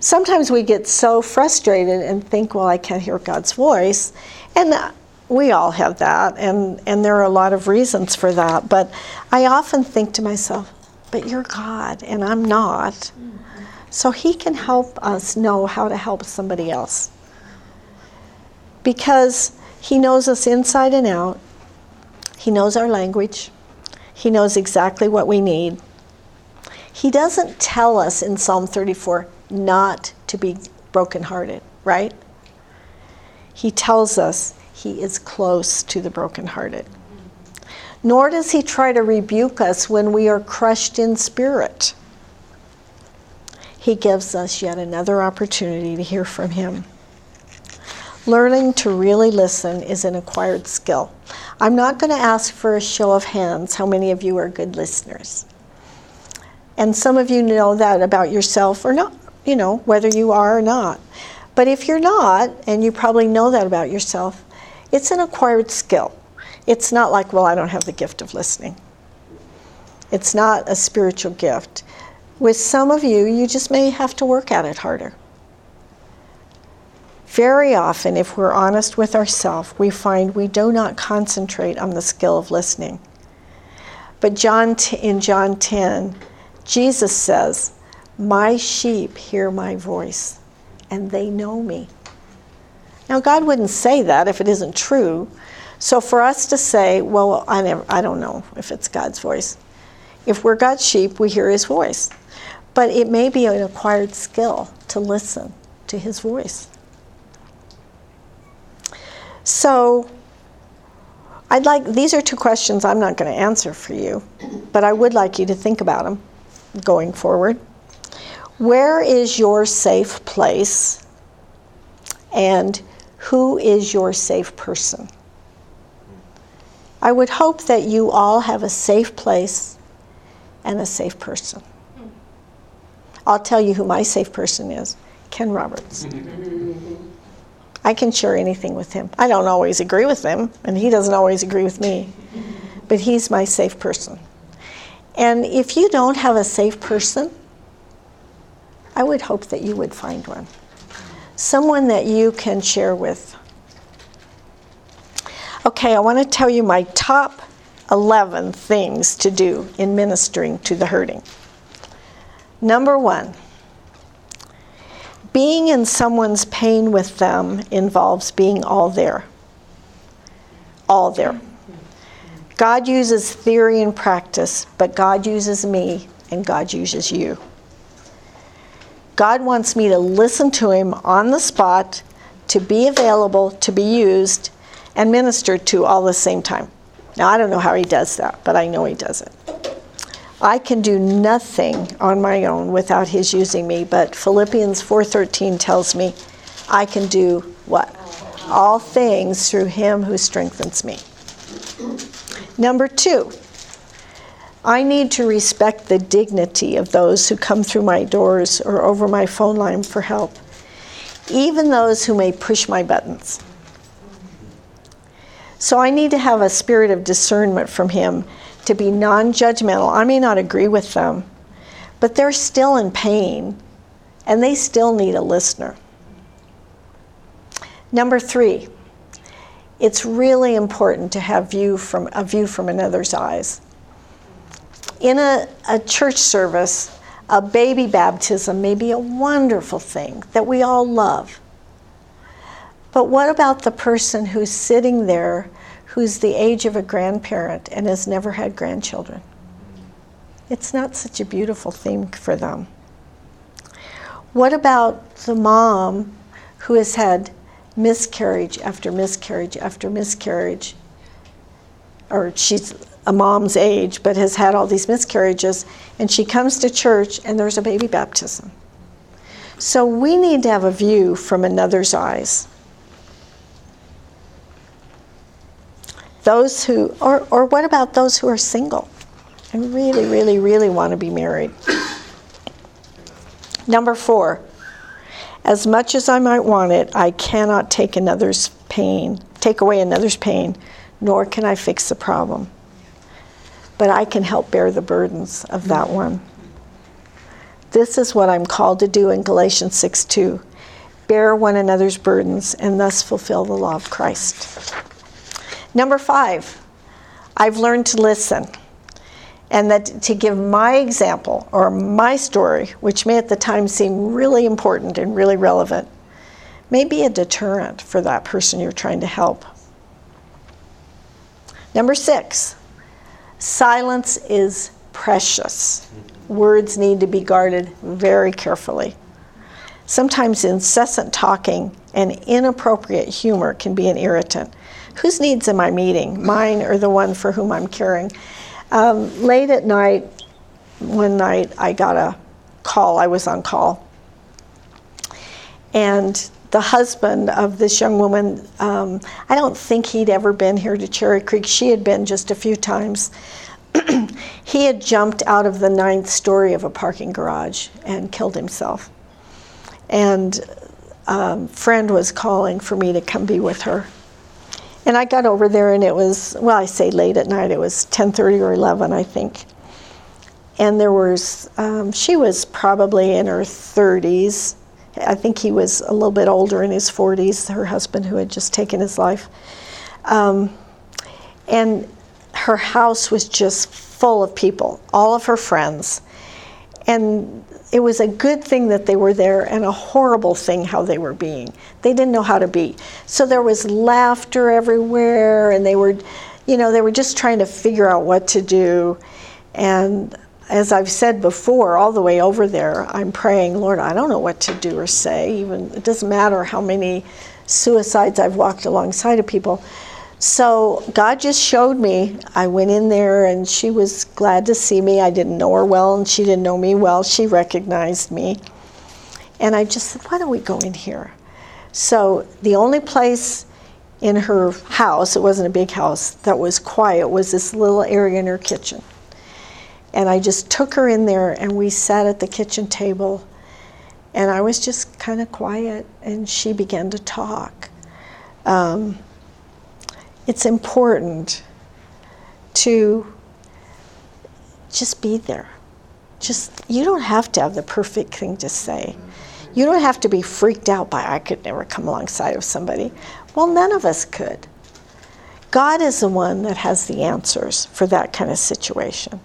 Sometimes we get so frustrated and think, well, I can't hear God's voice. And uh, we all have that, and, and there are a lot of reasons for that. But I often think to myself, but you're God, and I'm not. So He can help us know how to help somebody else. Because He knows us inside and out, He knows our language, He knows exactly what we need. He doesn't tell us in Psalm 34 not to be brokenhearted, right? He tells us he is close to the brokenhearted. Nor does he try to rebuke us when we are crushed in spirit. He gives us yet another opportunity to hear from him. Learning to really listen is an acquired skill. I'm not going to ask for a show of hands how many of you are good listeners. And some of you know that about yourself or not, you know, whether you are or not. But if you're not, and you probably know that about yourself, it's an acquired skill. It's not like, well, I don't have the gift of listening. It's not a spiritual gift. With some of you, you just may have to work at it harder. Very often, if we're honest with ourselves, we find we do not concentrate on the skill of listening. But John in John 10, Jesus says, "My sheep hear my voice, and they know me." Now, God wouldn't say that if it isn't true. So for us to say, well, I, never, I don't know if it's God's voice. If we're God's sheep, we hear his voice. But it may be an acquired skill to listen to his voice. So I'd like, these are two questions I'm not going to answer for you, but I would like you to think about them going forward. Where is your safe place? And who is your safe person? I would hope that you all have a safe place and a safe person. I'll tell you who my safe person is Ken Roberts. I can share anything with him. I don't always agree with him, and he doesn't always agree with me, but he's my safe person. And if you don't have a safe person, I would hope that you would find one someone that you can share with. Okay, I want to tell you my top 11 things to do in ministering to the hurting. Number one, being in someone's pain with them involves being all there. All there. God uses theory and practice, but God uses me and God uses you. God wants me to listen to Him on the spot, to be available, to be used, and ministered to all the same time. Now, I don't know how He does that, but I know He does it. I can do nothing on my own without His using me, but Philippians 4:13 tells me I can do what? All things through Him who strengthens me. Number two, I need to respect the dignity of those who come through my doors or over my phone line for help, even those who may push my buttons. So I need to have a spirit of discernment from Him to be non judgmental. I may not agree with them, but they're still in pain and they still need a listener. Number three, it's really important to have view from, a view from another's eyes in a, a church service, a baby baptism may be a wonderful thing that we all love. But what about the person who's sitting there who's the age of a grandparent and has never had grandchildren? It's not such a beautiful thing for them. What about the mom who has had miscarriage after miscarriage after miscarriage? Or she's a mom's age but has had all these miscarriages, and she comes to church and there's a baby baptism. So we need to have a view from another's eyes. Those who, or, or what about those who are single and really, really, really want to be married? Number four, as much as I might want it, I cannot take another's pain, take away another's pain, nor can I fix the problem. But I can help bear the burdens of that one. This is what I'm called to do in Galatians 6 2. Bear one another's burdens and thus fulfill the law of Christ. Number five, I've learned to listen and that to give my example or my story, which may at the time seem really important and really relevant, may be a deterrent for that person you're trying to help. Number six, silence is precious. Words need to be guarded very carefully. Sometimes incessant talking and inappropriate humor can be an irritant. Whose needs am I meeting, mine or the one for whom I'm caring? Um, late at night, one night, I got a call. I was on call. And the husband of this young woman, um, I don't think he'd ever been here to Cherry Creek. She had been just a few times. he had jumped out of the ninth story of a parking garage and killed himself. And a friend was calling for me to come be with her. And I got over there, and it was well, I say late at night. It was 10:30 or 11, I think. And there was um, she was probably in her 30s. I think he was a little bit older in his 40s. Her husband, who had just taken his life, um, and her house was just full of people, all of her friends, and it was a good thing that they were there and a horrible thing how they were being. They didn't know how to be. So there was laughter everywhere and they were you know, they were just trying to figure out what to do. And as I've said before, all the way over there, I'm praying, Lord, I don't know what to do or say. Even it doesn't matter how many suicides I've walked alongside of people. So God just showed me. I went in there and she was glad to see me. I didn't know her well and she didn't know me well. She recognized me. And I just said, why don't we go in here? So the only place in her house, it wasn't a big house, that was quiet was this little area in her kitchen. And I just took her in there and we sat at the kitchen table and I was just kind of quiet and she began to talk. Um, it's important to just be there. Just you don't have to have the perfect thing to say. You don't have to be freaked out by I could never come alongside of somebody. Well, none of us could. God is the one that has the answers for that kind of situation.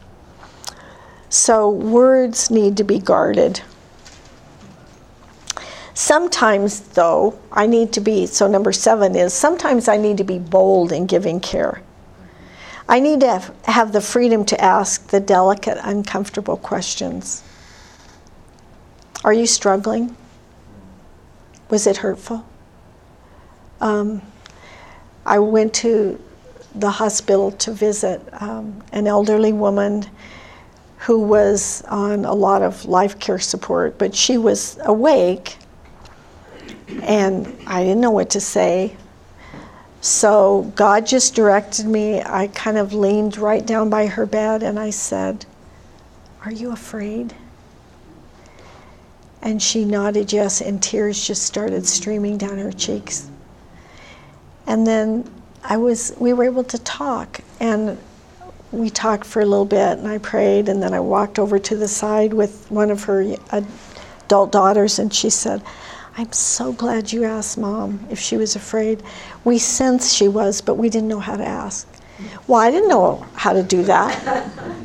So words need to be guarded. Sometimes, though, I need to be, so number seven is sometimes I need to be bold in giving care. I need to have, have the freedom to ask the delicate, uncomfortable questions. Are you struggling? Was it hurtful? Um, I went to the hospital to visit um, an elderly woman who was on a lot of life care support, but she was awake and I didn't know what to say. So God just directed me. I kind of leaned right down by her bed and I said, Are you afraid? And she nodded yes, and tears just started streaming down her cheeks. And then I was, we were able to talk, and we talked for a little bit, and I prayed, and then I walked over to the side with one of her adult daughters, and she said, I'm so glad you asked mom if she was afraid. We sensed she was, but we didn't know how to ask. Well, I didn't know how to do that.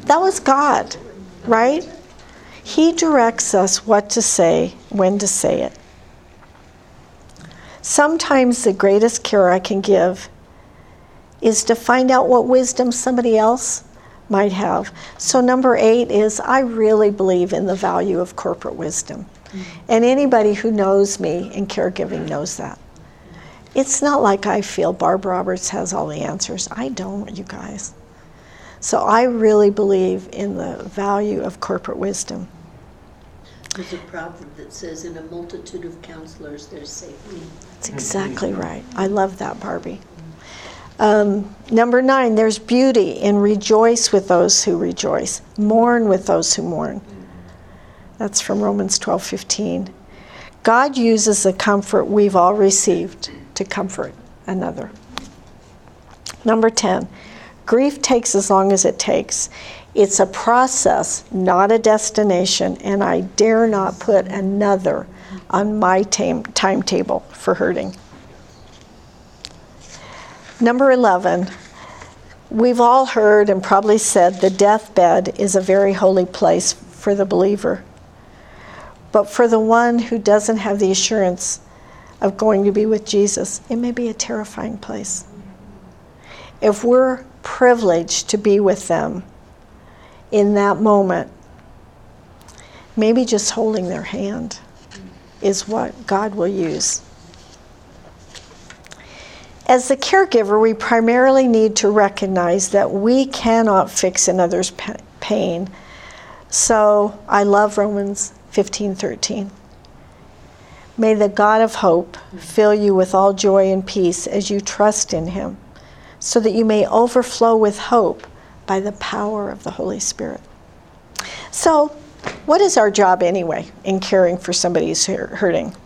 That was God, right? He directs us what to say, when to say it. Sometimes the greatest care I can give is to find out what wisdom somebody else might have. So, number eight is I really believe in the value of corporate wisdom. And anybody who knows me in caregiving knows that. It's not like I feel Barb Roberts has all the answers. I don't, you guys. So I really believe in the value of corporate wisdom. There's a proverb that says, in a multitude of counselors, there's safety. That's exactly right. I love that, Barbie. Um, number nine, there's beauty in rejoice with those who rejoice, mourn with those who mourn. That's from Romans 12 15. God uses the comfort we've all received to comfort another. Number 10, grief takes as long as it takes. It's a process, not a destination, and I dare not put another on my time, timetable for hurting. Number 11, we've all heard and probably said the deathbed is a very holy place for the believer. But for the one who doesn't have the assurance of going to be with Jesus, it may be a terrifying place. If we're privileged to be with them in that moment, maybe just holding their hand is what God will use. As the caregiver, we primarily need to recognize that we cannot fix another's pain. So I love Romans 15:13. May the God of hope fill you with all joy and peace as you trust in him, so that you may overflow with hope by the power of the Holy Spirit. So, what is our job anyway in caring for somebody who's hurting?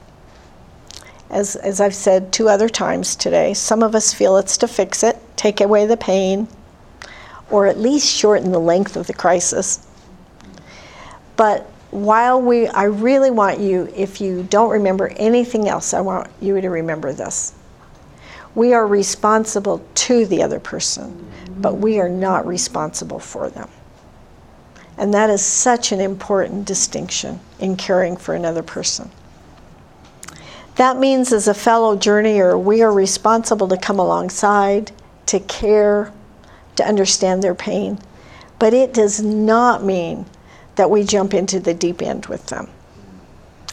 As, as I've said two other times today, some of us feel it's to fix it, take away the pain, or at least shorten the length of the crisis. But while we, I really want you, if you don't remember anything else, I want you to remember this. We are responsible to the other person, but we are not responsible for them. And that is such an important distinction in caring for another person. That means, as a fellow journeyer, we are responsible to come alongside, to care, to understand their pain. But it does not mean that we jump into the deep end with them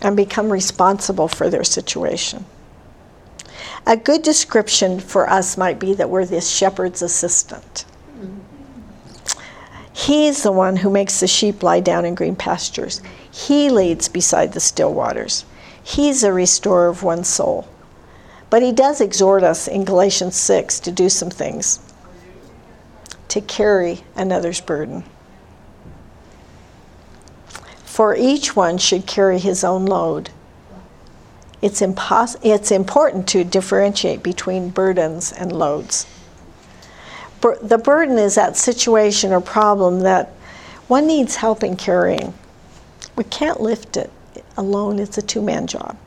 and become responsible for their situation. A good description for us might be that we're this shepherd's assistant. He's the one who makes the sheep lie down in green pastures. He leads beside the still waters. He's a restorer of one's soul. But he does exhort us in Galatians 6 to do some things, to carry another's burden. For each one should carry his own load. It's, impos- it's important to differentiate between burdens and loads. Bur- the burden is that situation or problem that one needs help in carrying. We can't lift it alone, it's a two man job.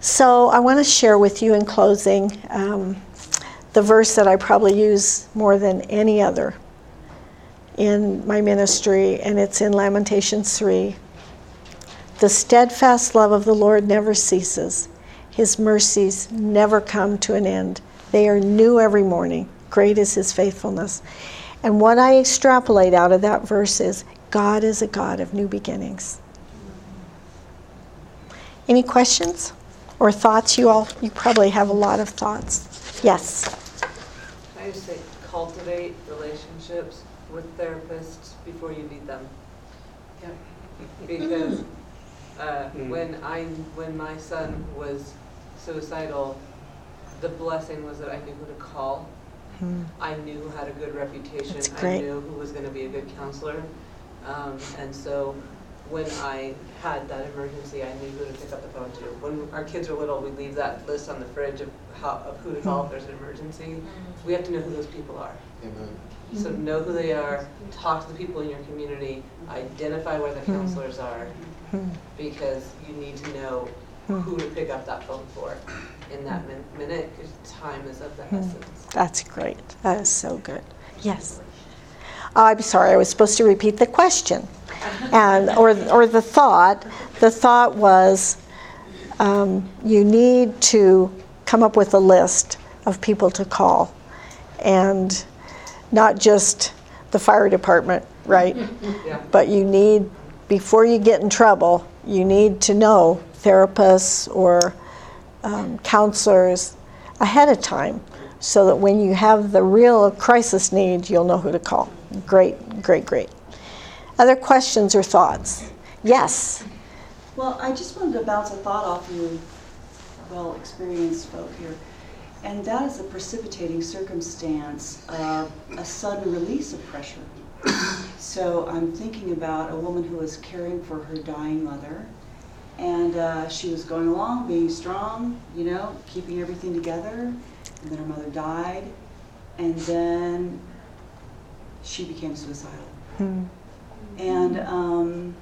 So, I want to share with you in closing um, the verse that I probably use more than any other in my ministry, and it's in Lamentations 3. The steadfast love of the Lord never ceases, His mercies never come to an end. They are new every morning. Great is His faithfulness. And what I extrapolate out of that verse is God is a God of new beginnings. Any questions or thoughts? You all, you probably have a lot of thoughts. Yes. I just say cultivate relationships with therapists before you need them. Because uh, Mm. when I when my son was suicidal, the blessing was that I knew who to call. Hmm. I knew who had a good reputation. That's I knew who was going to be a good counselor. Um, and so when I had that emergency, I knew who to pick up the phone to. When our kids are little, we leave that list on the fridge of, how, of who to call if there's an emergency. We have to know who those people are. Amen. So know who they are, talk to the people in your community, identify where the Hmm. counselors are, because you need to know Hmm. who to pick up that phone for in that min- minute, because time is of the Hmm. essence. That's great. That is so good. Yes. I'm sorry, I was supposed to repeat the question. And, or, or the thought. The thought was um, you need to come up with a list of people to call. And not just the fire department, right? Yeah. But you need, before you get in trouble, you need to know therapists or um, counselors ahead of time so that when you have the real crisis need, you'll know who to call. Great, great, great. Other questions or thoughts? Yes. Well, I just wanted to bounce a thought off you, well experienced folk here. And that is a precipitating circumstance of a sudden release of pressure. So I'm thinking about a woman who was caring for her dying mother. And uh, she was going along, being strong, you know, keeping everything together. And then her mother died. And then she became suicidal. And um,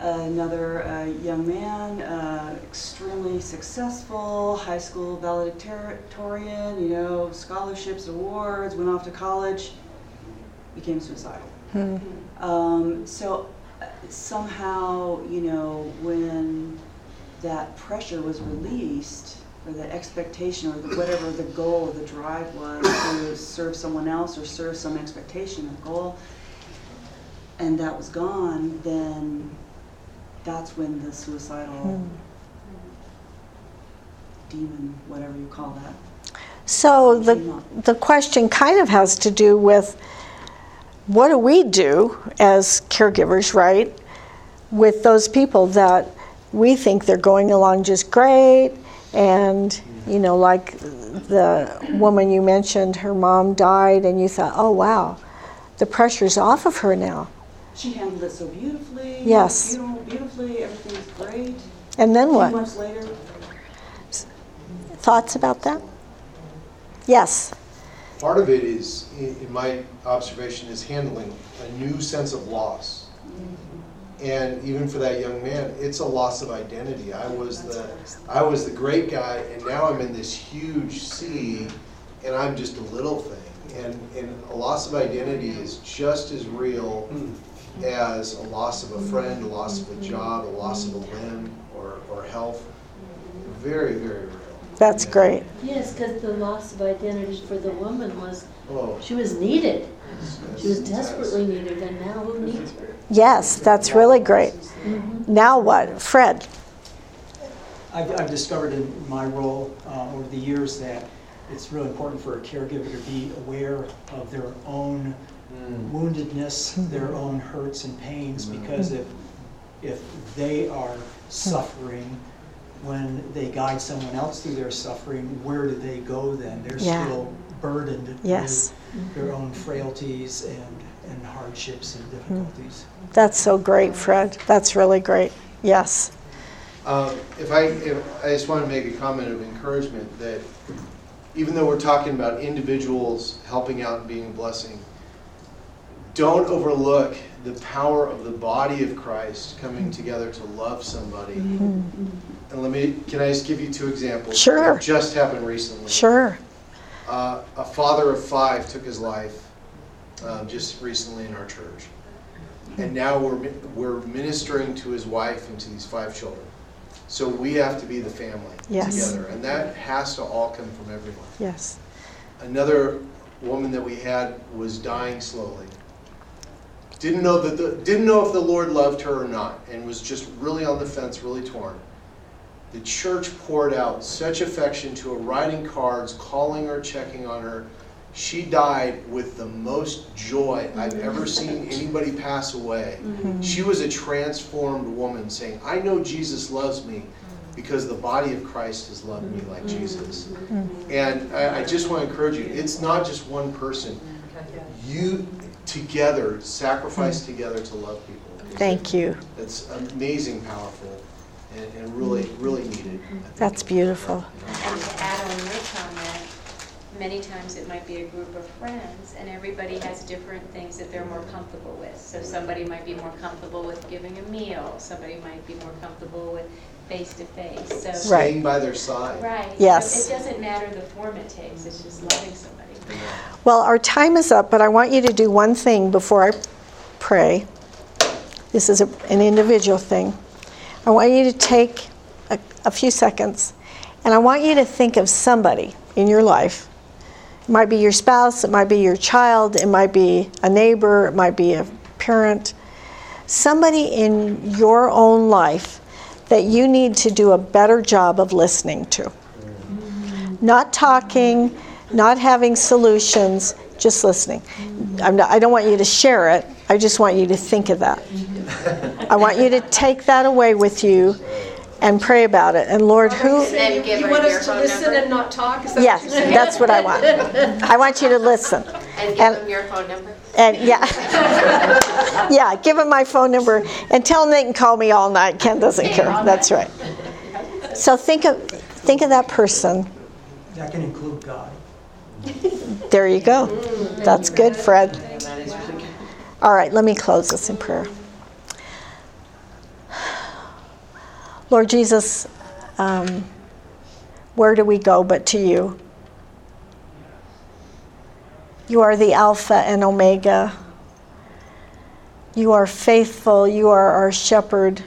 another uh, young man, uh, extremely successful, high school valedictorian, you know, scholarships, awards, went off to college, became suicidal. Um, so uh, somehow, you know, when that pressure was released, or the expectation, or the, whatever the goal the drive was to serve someone else or serve some expectation or goal, and that was gone, then that's when the suicidal hmm. demon, whatever you call that. So the, the question kind of has to do with what do we do as caregivers, right, with those people that we think they're going along just great, and you know, like the woman you mentioned, her mom died, and you thought, oh wow, the pressure's off of her now. She handled it so beautifully. Yes. You know, beautifully, everything's great. And then A few what? months later, Thoughts about that? Yes. Part of it is, in in my observation, is handling a new sense of loss. Mm-hmm. And even for that young man, it's a loss of identity. I was the, I was the great guy, and now I'm in this huge sea, and I'm just a little thing. And, and a loss of identity is just as real hmm. As a loss of a friend, a loss of a job, a loss of a limb, or, or health. Very, very real. That's great. Yes, because the loss of identity for the woman was, Oh, she was needed. She was desperately needed, and now who needs her? Yes, that's really great. Now what? Fred? I've, I've discovered in my role uh, over the years that it's really important for a caregiver to be aware of their own mm. woundedness, their mm-hmm. own hurts and pains, mm-hmm. because if, if they are suffering, when they guide someone else through their suffering, where do they go then? They're Yeah. still burdened Yes. with their mm-hmm. own frailties and, and hardships and difficulties. That's so great, Fred. That's really great. Yes. Um, If I, if, I just want to make a comment of encouragement that even though we're talking about individuals helping out and being a blessing, don't overlook the power of the body of Christ coming together to love somebody. And let me, can I just give you two examples? Sure. that Just happened recently. Sure. Uh, a father of five took his life um, just recently in our church. And now we're, we're ministering to his wife and to these five children. So we have to be the family Yes. together. And that has to all come from everyone. Yes. Another woman that we had was dying slowly. Didn't know that the, didn't know if the Lord loved her or not, and was just really on the fence, really torn. The church poured out such affection to her, writing cards, calling her, checking on her. She died with the most joy I've mm-hmm. ever seen anybody pass away. Mm-hmm. She was a transformed woman saying, I know Jesus loves me because the body of Christ has loved me like mm-hmm. Jesus. And I, I just want to encourage you, it's not just one person. You together, sacrifice together to love people. Thank you. That's amazing, powerful, and, and really, really needed. I think. That's beautiful. Many times it might be a group of friends, and everybody has different things that they're more comfortable with. So somebody might be more comfortable with giving a meal, somebody might be more comfortable with face-to-face, so. Right. Staying by their side. Right. Yes. So It doesn't matter the form it takes, it's just loving somebody. Well, our time is up, but I want you to do one thing before I pray. This is a, an individual thing. I want you to take a, a few seconds and I want you to think of somebody in your life. It might be your spouse, it might be your child, it might be a neighbor, it might be a parent. Somebody in your own life that you need to do a better job of listening to. Not talking, not having solutions, just listening. Not, I don't want you to share it. I just want you to think of that. I want you to take that away with you and pray about it. And Lord, who. Then give You want us to listen number? and not talk? Is that Yes, what you're that's what I want. I want you to listen. And give And- them your phone number? And yeah, yeah, give them my phone number and tell them they can call me all night. Ken doesn't care. That's right. So think of think of that person. That can include God. There you go. That's good, Fred. All right, let me close this in prayer. Lord Jesus, um, where do we go but to you? You are the Alpha and Omega. You are faithful. You are our shepherd.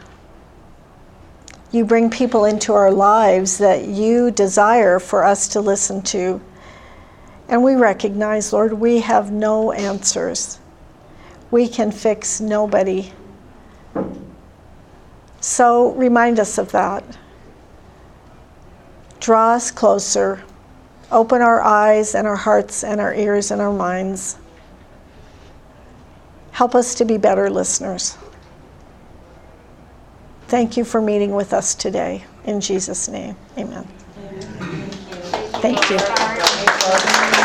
You bring people into our lives that you desire for us to listen to. And we recognize, Lord, we have no answers. We can fix nobody. So remind us of that. Draw us closer. Open our eyes and our hearts and our ears and our minds. Help us to be better listeners. Thank you for meeting with us today. In Jesus' name, amen. Thank you.